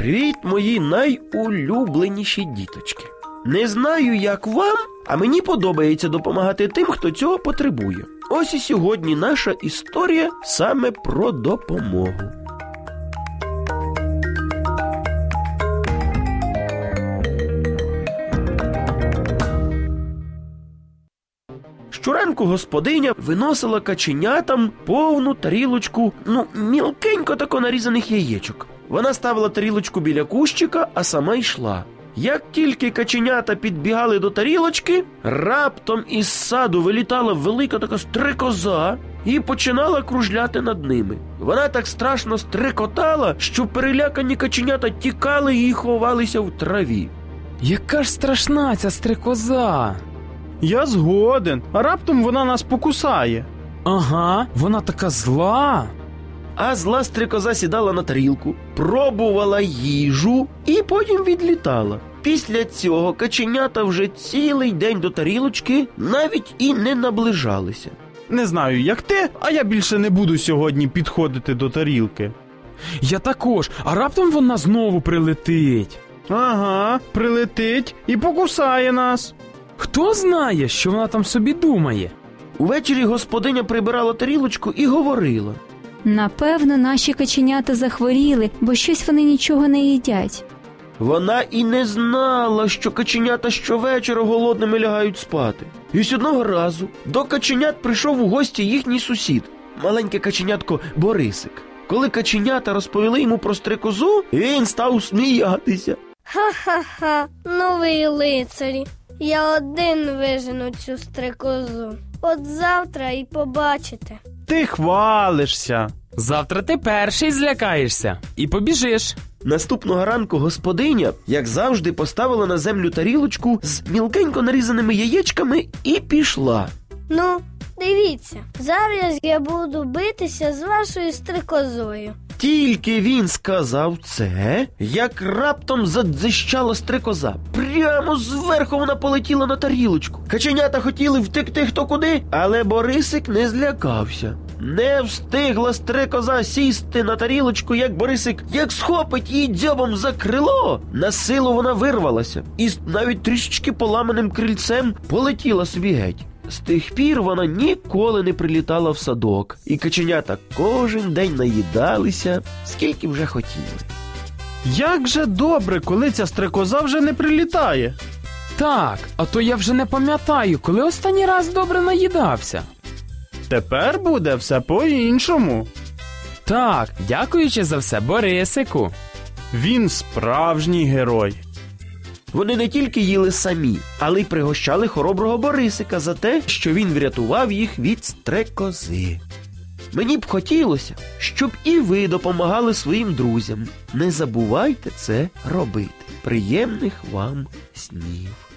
Привіт, мої найулюбленіші діточки. Не знаю, як вам, а мені подобається допомагати тим, хто цього потребує. Ось і сьогодні наша історія саме про допомогу. Щоранку господиня виносила каченятам повну тарілочку, ну, мілкенько тако нарізаних яєчок. Вона ставила тарілочку біля кущика, а сама йшла. Як тільки каченята підбігали до тарілочки, раптом із саду вилітала велика така стрикоза і починала кружляти над ними. Вона так страшно стрикотала, що перелякані каченята тікали і ховалися в траві. Яка ж страшна ця стрикоза? Я згоден, а раптом вона нас покусає. Ага, вона така зла. А зла стрикоза сідала на тарілку, пробувала їжу і потім відлітала. Після цього каченята вже цілий день до тарілочки навіть і не наближалися. Не знаю, як ти, а я більше не буду сьогодні підходити до тарілки. Я також, а раптом вона знову прилетить. Ага, прилетить і покусає нас. Хто знає, що вона там собі думає? Увечері господиня прибирала тарілочку і говорила. Напевно, наші каченята захворіли, бо щось вони нічого не їдять. Вона і не знала, що каченята щовечора голодними лягають спати. І ось одного разу до каченят прийшов у гості їхній сусід, маленьке каченятко Борисик. Коли каченята розповіли йому про стрикозу, він став сміятися. Ха-ха-ха, новий лицарі. Я один вижену цю стрикозу. От завтра і побачите. Ти хвалишся. Завтра ти перший злякаєшся і побіжиш. Наступного ранку господиня, як завжди, поставила на землю тарілочку з мілкенько нарізаними яєчками і пішла. Ну, дивіться, зараз я буду битися з вашою стрикозою. Тільки він сказав це, як раптом задзищала стрикоза. Прямо зверху вона полетіла на тарілочку. Каченята хотіли втекти хто куди, але Борисик не злякався. Не встигла стрикоза сісти на тарілочку, як Борисик, як схопить її дзьобом за крило. На силу вона вирвалася і навіть трішечки поламаним крильцем полетіла собі геть. З тих пір вона ніколи не прилітала в садок, і каченята кожен день наїдалися, скільки вже хотіли. Як же добре, коли ця стрекоза вже не прилітає. Так, а то я вже не пам'ятаю, коли останній раз добре наїдався. Тепер буде все по-іншому. Так, дякуючи за все Борисику. Він справжній герой. Вони не тільки їли самі, але й пригощали хороброго Борисика за те, що він врятував їх від стрекози. Мені б хотілося, щоб і ви допомагали своїм друзям. Не забувайте це робити. Приємних вам снів!